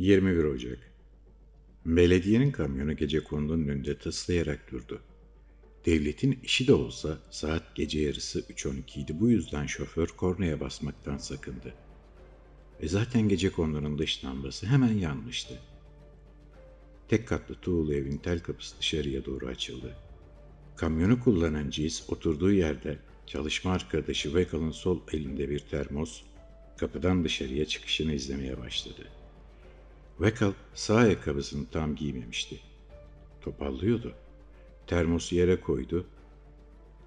21 Ocak Belediyenin kamyonu gece kondunun önünde tıslayarak durdu. Devletin işi de olsa saat gece yarısı 3.12 idi. Bu yüzden şoför kornaya basmaktan sakındı. Ve zaten gece kondunun dış lambası hemen yanmıştı. Tek katlı tuğlu evin tel kapısı dışarıya doğru açıldı. Kamyonu kullanan Ciz oturduğu yerde çalışma arkadaşı Weckel'ın sol elinde bir termos, kapıdan dışarıya çıkışını izlemeye başladı. Weckel sağ ayakkabısını tam giymemişti. Topallıyordu. Termosu yere koydu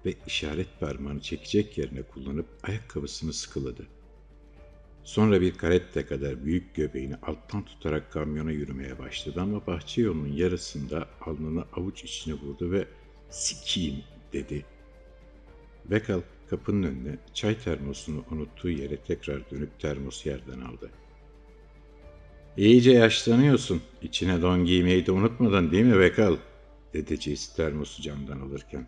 ve işaret parmağını çekecek yerine kullanıp ayakkabısını sıkıladı. Sonra bir karette kadar büyük göbeğini alttan tutarak kamyona yürümeye başladı ama bahçe yolunun yarısında alnını avuç içine vurdu ve sikiyim dedi. Bekal kapının önüne çay termosunu unuttuğu yere tekrar dönüp termosu yerden aldı. İyice yaşlanıyorsun. İçine don giymeyi de unutmadın değil mi Bekal? dedi Jace termosu camdan alırken.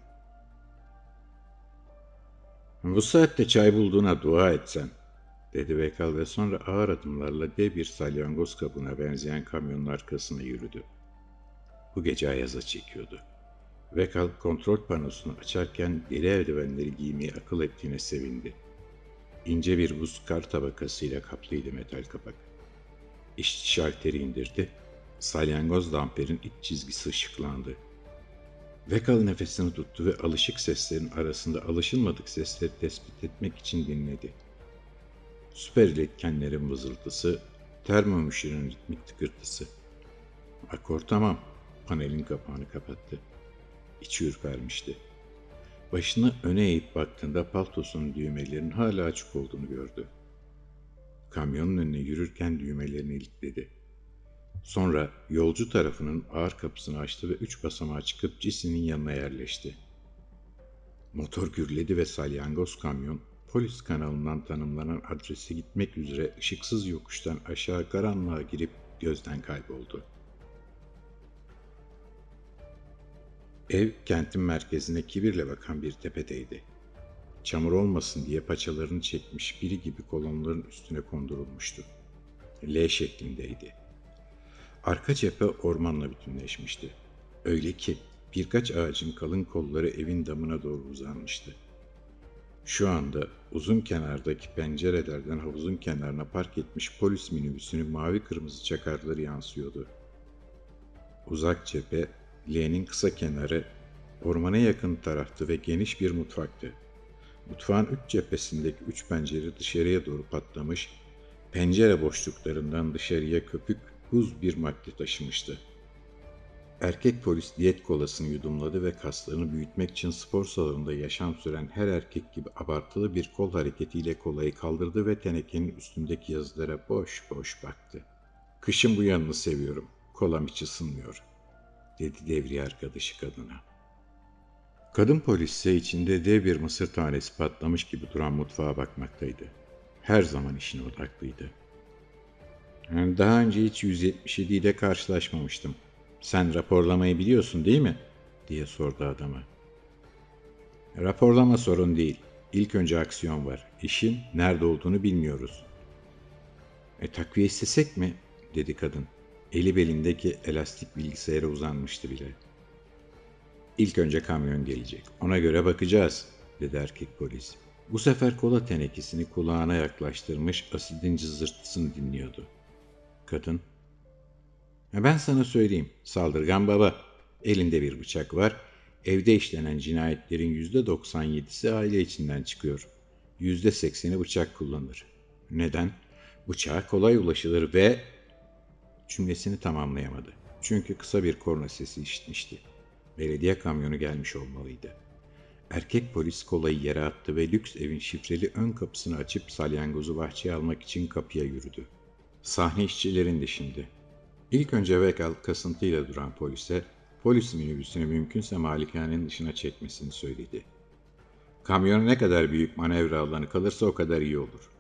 Bu saatte çay bulduğuna dua etsen, dedi Bekal ve sonra ağır adımlarla dev bir salyangoz kabına benzeyen kamyonun arkasına yürüdü. Bu gece ayaza çekiyordu. Vekal kontrol panosunu açarken deri eldivenleri giymeyi akıl ettiğine sevindi. İnce bir buz kar tabakasıyla kaplıydı metal kapak. İşçi şalteri indirdi. Salyangoz damperin iç çizgisi ışıklandı. Vekal nefesini tuttu ve alışık seslerin arasında alışılmadık sesleri tespit etmek için dinledi. Süper iletkenlerin vızıltısı, termomüşürün ritmik tıkırtısı. Akor tamam. Panelin kapağını kapattı. İçi ürpermişti. Başını öne eğip baktığında paltosunun düğmelerinin hala açık olduğunu gördü. Kamyonun önüne yürürken düğmelerini ilikledi. Sonra yolcu tarafının ağır kapısını açtı ve üç basamağa çıkıp Cissy'nin yanına yerleşti. Motor gürledi ve salyangoz kamyon polis kanalından tanımlanan adrese gitmek üzere ışıksız yokuştan aşağı karanlığa girip gözden kayboldu. Ev kentin merkezine kibirle bakan bir tepedeydi. Çamur olmasın diye paçalarını çekmiş biri gibi kolonların üstüne kondurulmuştu. L şeklindeydi. Arka cephe ormanla bütünleşmişti. Öyle ki birkaç ağacın kalın kolları evin damına doğru uzanmıştı. Şu anda uzun kenardaki pencerelerden havuzun kenarına park etmiş polis minibüsünün mavi kırmızı çakarları yansıyordu. Uzak cephe L'nin kısa kenarı ormana yakın taraftı ve geniş bir mutfaktı. Mutfağın üç cephesindeki üç pencere dışarıya doğru patlamış, pencere boşluklarından dışarıya köpük, buz bir madde taşımıştı. Erkek polis diyet kolasını yudumladı ve kaslarını büyütmek için spor salonunda yaşam süren her erkek gibi abartılı bir kol hareketiyle kolayı kaldırdı ve tenekenin üstündeki yazılara boş boş baktı. Kışın bu yanını seviyorum. Kolam hiç ısınmıyor.'' dedi devriye arkadaşı kadına. Kadın polis ise içinde dev bir mısır tanesi patlamış gibi duran mutfağa bakmaktaydı. Her zaman işine odaklıydı. Daha önce hiç 177 ile karşılaşmamıştım. Sen raporlamayı biliyorsun değil mi? diye sordu adama. Raporlama sorun değil. İlk önce aksiyon var. İşin nerede olduğunu bilmiyoruz. E takviye istesek mi? dedi kadın. Eli belindeki elastik bilgisayara uzanmıştı bile. İlk önce kamyon gelecek. Ona göre bakacağız, dedi erkek polis. Bu sefer kola tenekesini kulağına yaklaştırmış asidin cızırtısını dinliyordu. Kadın, ben sana söyleyeyim, saldırgan baba. Elinde bir bıçak var. Evde işlenen cinayetlerin yüzde 97'si aile içinden çıkıyor. Yüzde 80'i bıçak kullanır. Neden? Bıçağa kolay ulaşılır ve cümlesini tamamlayamadı. Çünkü kısa bir korna sesi işitmişti. Belediye kamyonu gelmiş olmalıydı. Erkek polis kolayı yere attı ve lüks evin şifreli ön kapısını açıp salyangozu bahçeye almak için kapıya yürüdü. Sahne işçilerindi şimdi. İlk önce Vekal kasıntıyla duran polise polis minibüsünü mümkünse malikanenin dışına çekmesini söyledi. Kamyonu ne kadar büyük manevra alanı kalırsa o kadar iyi olur.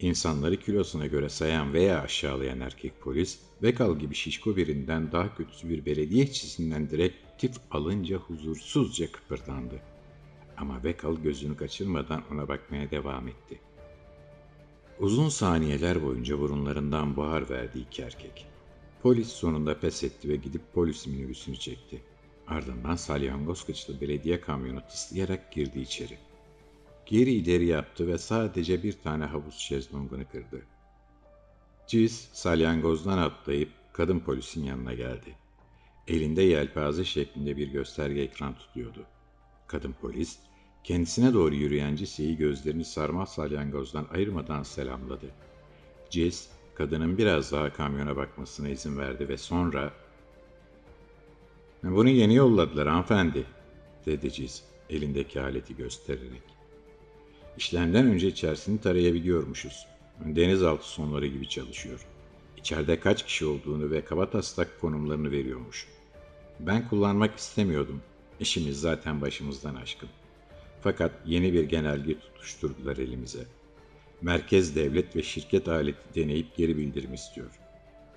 İnsanları kilosuna göre sayan veya aşağılayan erkek polis, Vekal gibi şişko birinden daha kötüsü bir belediye işçisinden direktif alınca huzursuzca kıpırdandı. Ama Vekal gözünü kaçırmadan ona bakmaya devam etti. Uzun saniyeler boyunca burunlarından buhar verdi iki erkek. Polis sonunda pes etti ve gidip polis minibüsünü çekti. Ardından salyangoz kıçlı belediye kamyonu tıslayarak girdi içeri. Geri ileri yaptı ve sadece bir tane havuz şezlongunu kırdı. Ciz salyangozdan atlayıp kadın polisin yanına geldi. Elinde yelpaze şeklinde bir gösterge ekran tutuyordu. Kadın polis kendisine doğru yürüyen Cisse'yi gözlerini sarmaz salyangozdan ayırmadan selamladı. Cis, kadının biraz daha kamyona bakmasına izin verdi ve sonra ''Bunu yeni yolladılar hanımefendi'' dedi Cis elindeki aleti göstererek. İşlemden önce içerisini tarayabiliyormuşuz. Denizaltı sonları gibi çalışıyor. İçeride kaç kişi olduğunu ve kaba taslak konumlarını veriyormuş. Ben kullanmak istemiyordum. İşimiz zaten başımızdan aşkın. Fakat yeni bir genelge tutuşturdular elimize. Merkez devlet ve şirket aleti deneyip geri bildirim istiyor.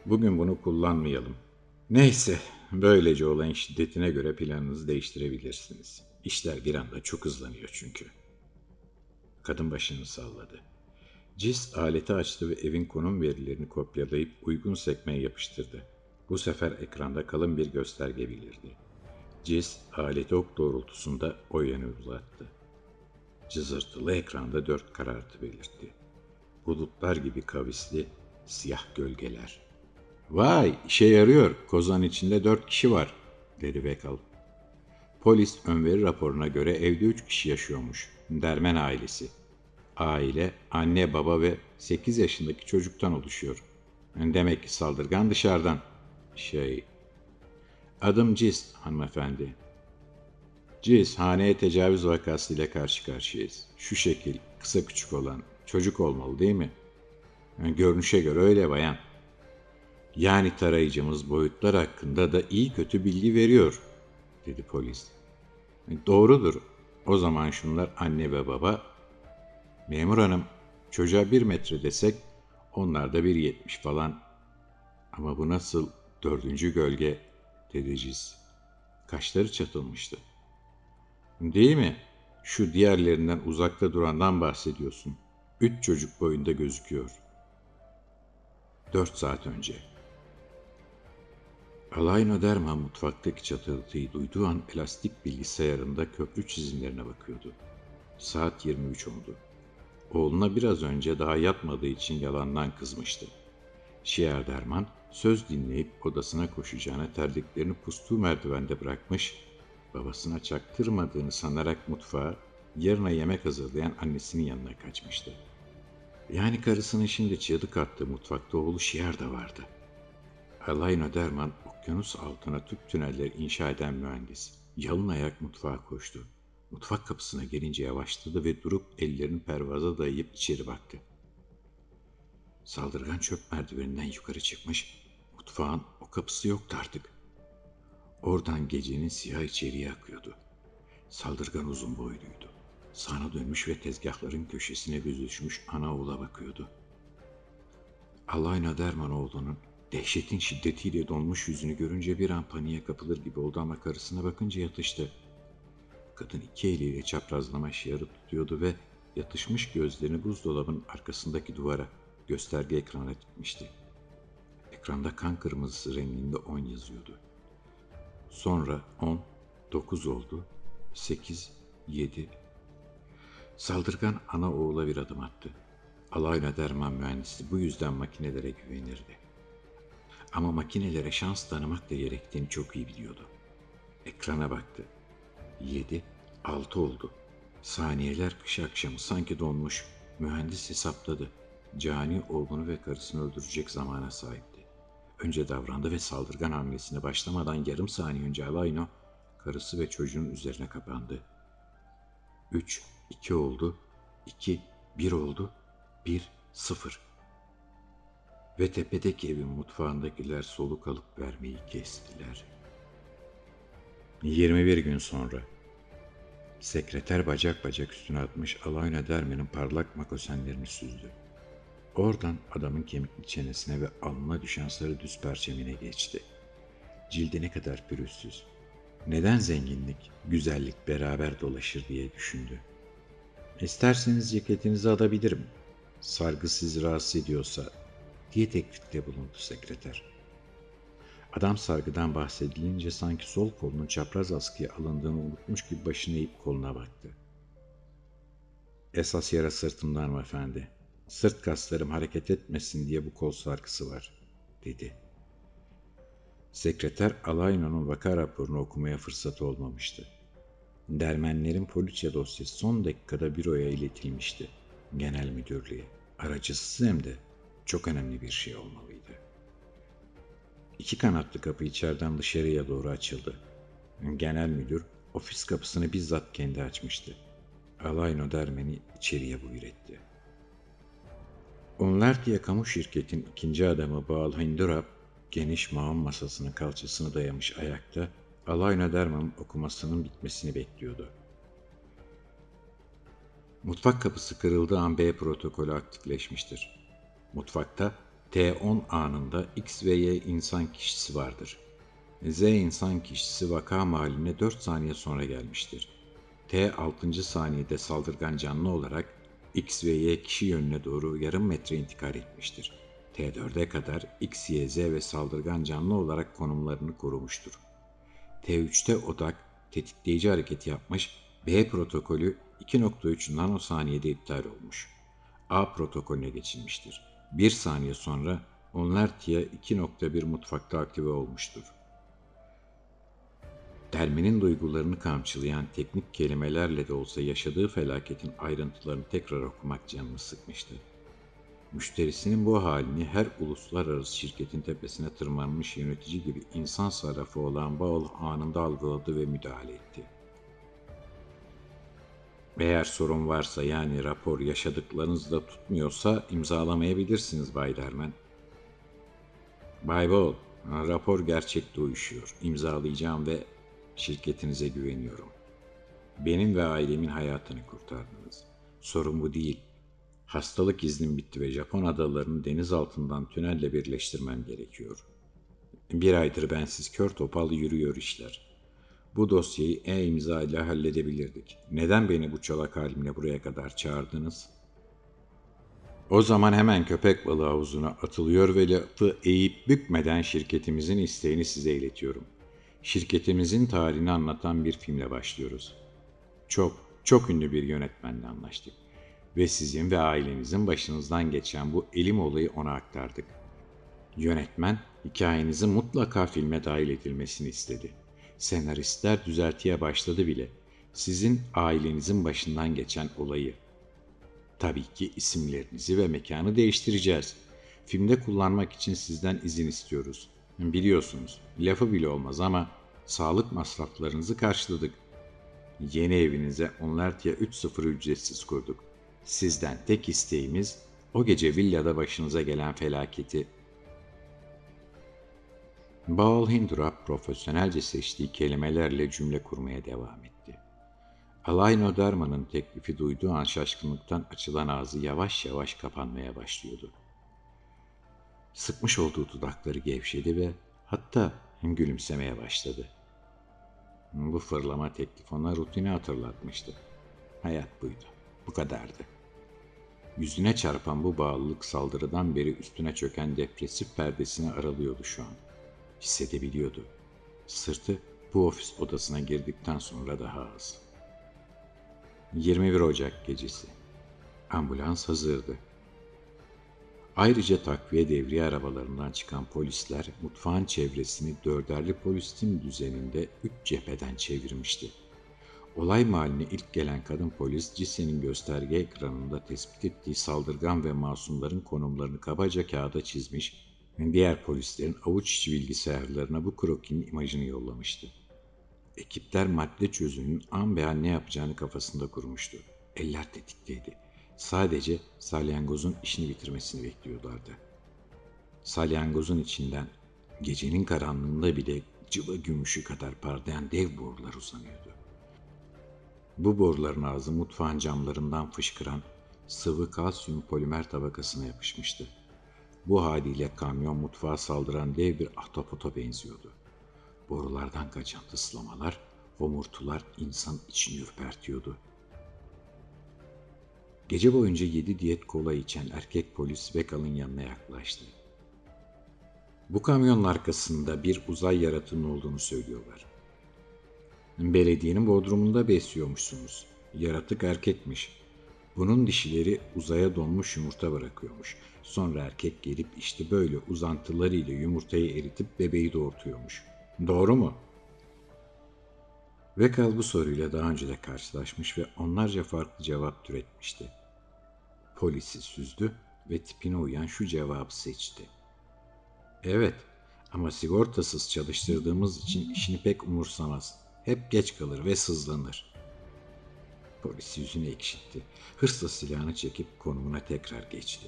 Bugün bunu kullanmayalım. Neyse, böylece olayın şiddetine göre planınızı değiştirebilirsiniz. İşler bir anda çok hızlanıyor çünkü. Kadın başını salladı. Cis aleti açtı ve evin konum verilerini kopyalayıp uygun sekmeye yapıştırdı. Bu sefer ekranda kalın bir gösterge belirdi. Cis aleti ok doğrultusunda o yöne uzattı. Cızırtılı ekranda dört karartı belirtti. Bulutlar gibi kavisli siyah gölgeler. Vay işe yarıyor. Kozan içinde dört kişi var dedi Bekal. Polis önveri raporuna göre evde üç kişi yaşıyormuş. Dermen ailesi. Aile anne baba ve 8 yaşındaki çocuktan oluşuyor. Demek ki saldırgan dışarıdan. Şey... Adım Cis hanımefendi. Cis haneye tecavüz vakasıyla karşı karşıyayız. Şu şekil kısa küçük olan çocuk olmalı değil mi? Görünüşe göre öyle bayan. Yani tarayıcımız boyutlar hakkında da iyi kötü bilgi veriyor, dedi polis. Doğrudur. O zaman şunlar anne ve baba. Memur hanım, çocuğa bir metre desek, onlar da bir yetmiş falan. Ama bu nasıl dördüncü gölge, dedi Ciz. Kaşları çatılmıştı. Değil mi? Şu diğerlerinden uzakta durandan bahsediyorsun. Üç çocuk boyunda gözüküyor. Dört saat önce. Alayna Derman mutfaktaki çatırtıyı duyduğu an elastik bilgisayarında köprü çizimlerine bakıyordu. Saat 23 oldu. Oğluna biraz önce daha yatmadığı için yalandan kızmıştı. Şiar Derman söz dinleyip odasına koşacağına terliklerini pustuğu merdivende bırakmış, babasına çaktırmadığını sanarak mutfağa yarına yemek hazırlayan annesinin yanına kaçmıştı. Yani karısının şimdi çığlık attığı mutfakta oğlu Şiar da vardı. Alayno Derman okyanus altına tüp tüneller inşa eden mühendis. Yalın ayak mutfağa koştu. Mutfak kapısına gelince yavaşladı ve durup ellerini pervaza dayayıp içeri baktı. Saldırgan çöp merdiveninden yukarı çıkmış, mutfağın o kapısı yoktu artık. Oradan gecenin siyah içeriye akıyordu. Saldırgan uzun boyluydu. Sana dönmüş ve tezgahların köşesine büzüşmüş ana oğula bakıyordu. Alayna Dermanoğlu'nun dehşetin şiddetiyle donmuş yüzünü görünce bir an paniğe kapılır gibi oldu ama karısına bakınca yatıştı. Kadın iki eliyle çaprazlama şiarı tutuyordu ve yatışmış gözlerini buzdolabının arkasındaki duvara, gösterge ekrana dikmişti. Ekranda kan kırmızısı renginde 10 yazıyordu. Sonra 10, 9 oldu, 8, 7. Saldırgan ana oğula bir adım attı. Alayla derman mühendisi bu yüzden makinelere güvenirdi. Ama makinelere şans tanımak da gerektiğini çok iyi biliyordu. Ekrana baktı. 7, 6 oldu. Saniyeler kış akşamı sanki donmuş. Mühendis hesapladı. Cani oğlunu ve karısını öldürecek zamana sahipti. Önce davrandı ve saldırgan hamlesine başlamadan yarım saniye önce Alayno karısı ve çocuğun üzerine kapandı. 3, 2 oldu. 2, 1 oldu. 1, 0. Ve tepedeki evin mutfağındakiler soluk alıp vermeyi kestiler. 21 gün sonra Sekreter bacak bacak üstüne atmış Alayna Dermen'in parlak makosenlerini süzdü. Oradan adamın kemikli çenesine ve alnına düşen sarı düz perçemine geçti. Cildi ne kadar pürüzsüz. Neden zenginlik, güzellik beraber dolaşır diye düşündü. İsterseniz ceketinizi alabilirim. Sargı sizi rahatsız ediyorsa diye teklifte bulundu sekreter. Adam sargıdan bahsedilince sanki sol kolunun çapraz askıya alındığını unutmuş gibi başını eğip koluna baktı. Esas yara sırtımda hanımefendi. Sırt kaslarım hareket etmesin diye bu kol sargısı var, dedi. Sekreter Alayno'nun vaka raporunu okumaya fırsatı olmamıştı. Dermenlerin poliçe dosyası son dakikada büroya iletilmişti. Genel müdürlüğe. Aracısız hem de çok önemli bir şey olmalıydı. İki kanatlı kapı içeriden dışarıya doğru açıldı. Genel müdür ofis kapısını bizzat kendi açmıştı. Alayno Dermen'i içeriye buyur etti. Diye kamu şirketin ikinci adamı Bağal Hindurap, geniş mağam masasının kalçasını dayamış ayakta, Alayno Derman'ın okumasının bitmesini bekliyordu. Mutfak kapısı kırıldığı an B protokolü aktifleşmiştir. Mutfakta T10 anında X ve Y insan kişisi vardır. Z insan kişisi vaka mahalline 4 saniye sonra gelmiştir. T 6. saniyede saldırgan canlı olarak X ve Y kişi yönüne doğru yarım metre intikal etmiştir. T4'e kadar X, Y, Z ve saldırgan canlı olarak konumlarını korumuştur. T3'te odak tetikleyici hareket yapmış, B protokolü 2.3 nanosaniyede iptal olmuş. A protokolüne geçilmiştir. Bir saniye sonra onlar TIA 2.1 mutfakta aktive olmuştur. Dermenin duygularını kamçılayan teknik kelimelerle de olsa yaşadığı felaketin ayrıntılarını tekrar okumak canını sıkmıştı. Müşterisinin bu halini her uluslararası şirketin tepesine tırmanmış yönetici gibi insan sarrafı olan Bağıl anında algıladı ve müdahale etti. Eğer sorun varsa yani rapor yaşadıklarınızla tutmuyorsa imzalamayabilirsiniz Bay Dermen. Bay Bol, rapor gerçekte uyuşuyor. İmzalayacağım ve şirketinize güveniyorum. Benim ve ailemin hayatını kurtardınız. Sorun bu değil. Hastalık iznim bitti ve Japon adalarını deniz altından tünelle birleştirmem gerekiyor. Bir aydır bensiz kör topal yürüyor işler. Bu dosyayı e-imza ile halledebilirdik. Neden beni bu çolak halimle buraya kadar çağırdınız? O zaman hemen köpek balığı havuzuna atılıyor ve lafı eğip bükmeden şirketimizin isteğini size iletiyorum. Şirketimizin tarihini anlatan bir filmle başlıyoruz. Çok, çok ünlü bir yönetmenle anlaştık. Ve sizin ve ailenizin başınızdan geçen bu elim olayı ona aktardık. Yönetmen, hikayenizin mutlaka filme dahil edilmesini istedi. Senaristler düzeltiye başladı bile. Sizin ailenizin başından geçen olayı. Tabii ki isimlerinizi ve mekanı değiştireceğiz. Filmde kullanmak için sizden izin istiyoruz. Biliyorsunuz, lafı bile olmaz ama sağlık masraflarınızı karşıladık. Yeni evinize Onlartia 3.0 ücretsiz kurduk. Sizden tek isteğimiz o gece villada başınıza gelen felaketi Baal Hindurap profesyonelce seçtiği kelimelerle cümle kurmaya devam etti. Alayno Darman'ın teklifi duyduğu an şaşkınlıktan açılan ağzı yavaş yavaş kapanmaya başlıyordu. Sıkmış olduğu dudakları gevşedi ve hatta gülümsemeye başladı. Bu fırlama teklif ona rutini hatırlatmıştı. Hayat buydu. Bu kadardı. Yüzüne çarpan bu bağlılık saldırıdan beri üstüne çöken depresif perdesini aralıyordu şu an. Hissedebiliyordu. Sırtı bu ofis odasına girdikten sonra daha az. 21 Ocak gecesi. Ambulans hazırdı. Ayrıca takviye devriye arabalarından çıkan polisler mutfağın çevresini dörderli polis tim düzeninde üç cepheden çevirmişti. Olay mahalline ilk gelen kadın polis Cise'nin gösterge ekranında tespit ettiği saldırgan ve masumların konumlarını kabaca kağıda çizmiş, diğer polislerin avuç içi bilgisayarlarına bu krokinin imajını yollamıştı. Ekipler madde çözünün an be an ne yapacağını kafasında kurmuştu. Eller tetikteydi. Sadece salyangozun işini bitirmesini bekliyorlardı. Salyangozun içinden gecenin karanlığında bile cıva gümüşü kadar parlayan dev borular uzanıyordu. Bu boruların ağzı mutfağın camlarından fışkıran sıvı kalsiyum polimer tabakasına yapışmıştı. Bu haliyle kamyon mutfağa saldıran dev bir ahtapota benziyordu. Borulardan kaçan tıslamalar, homurtular insan içini ürpertiyordu. Gece boyunca yedi diyet kola içen erkek polis Vekal'ın yanına yaklaştı. Bu kamyonun arkasında bir uzay yaratığının olduğunu söylüyorlar. Belediyenin bodrumunda besliyormuşsunuz. Yaratık erkekmiş. Bunun dişileri uzaya donmuş yumurta bırakıyormuş. Sonra erkek gelip işte böyle uzantılarıyla yumurtayı eritip bebeği doğurtuyormuş. Doğru mu? Vekal bu soruyla daha önce de karşılaşmış ve onlarca farklı cevap türetmişti. Polisi süzdü ve tipine uyan şu cevabı seçti. Evet ama sigortasız çalıştırdığımız için işini pek umursamaz. Hep geç kalır ve sızlanır. Polis yüzünü ekşitti. Hırsla silahını çekip konumuna tekrar geçti.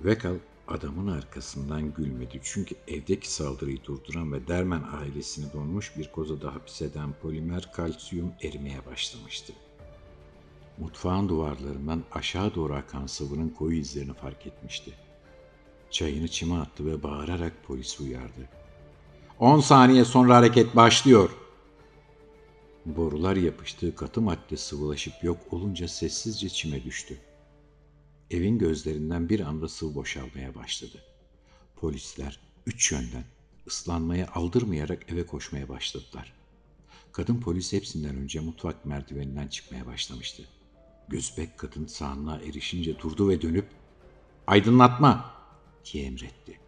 Vekal adamın arkasından gülmedi çünkü evdeki saldırıyı durduran ve Dermen ailesini donmuş bir kozada hapseden polimer kalsiyum erimeye başlamıştı. Mutfağın duvarlarından aşağı doğru akan sıvının koyu izlerini fark etmişti. Çayını çime attı ve bağırarak polisi uyardı. 10 saniye sonra hareket başlıyor. Borular yapıştığı katı madde sıvılaşıp yok olunca sessizce çime düştü. Evin gözlerinden bir anda sıvı boşalmaya başladı. Polisler üç yönden ıslanmaya aldırmayarak eve koşmaya başladılar. Kadın polis hepsinden önce mutfak merdiveninden çıkmaya başlamıştı. Gözbek kadın sağına erişince durdu ve dönüp aydınlatma diye emretti.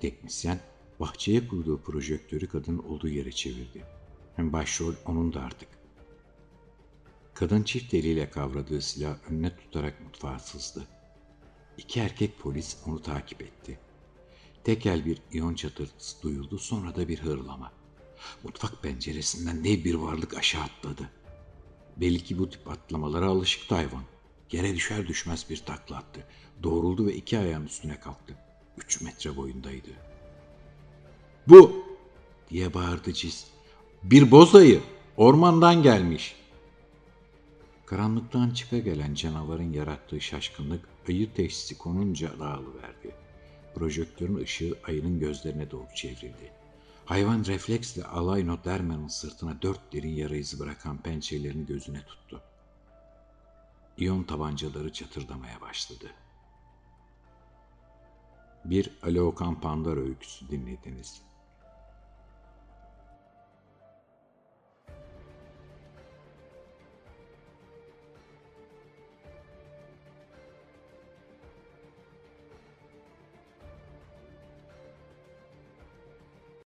Teknisyen bahçeye kurduğu projektörü kadın olduğu yere çevirdi. Başrol onun da artık. Kadın çift eliyle kavradığı silah önüne tutarak mutfağa sızdı. İki erkek polis onu takip etti. Tekel bir iyon çatırtısı duyuldu sonra da bir hırlama. Mutfak penceresinden dev bir varlık aşağı atladı. Belki bu tip atlamalara alışıktı hayvan. Yere düşer düşmez bir takla attı. Doğruldu ve iki ayağın üstüne kalktı. Üç metre boyundaydı. Bu! diye bağırdı Ciz. Bir bozayı ormandan gelmiş. Karanlıktan çıka gelen canavarın yarattığı şaşkınlık ayı teşhisi konunca dağılıverdi. Projektörün ışığı ayının gözlerine doğru çevrildi. Hayvan refleksle Alayno Derman'ın sırtına dört derin yara izi bırakan pençelerini gözüne tuttu. İyon tabancaları çatırdamaya başladı. Bir Alokan Pandar öyküsü dinlediniz.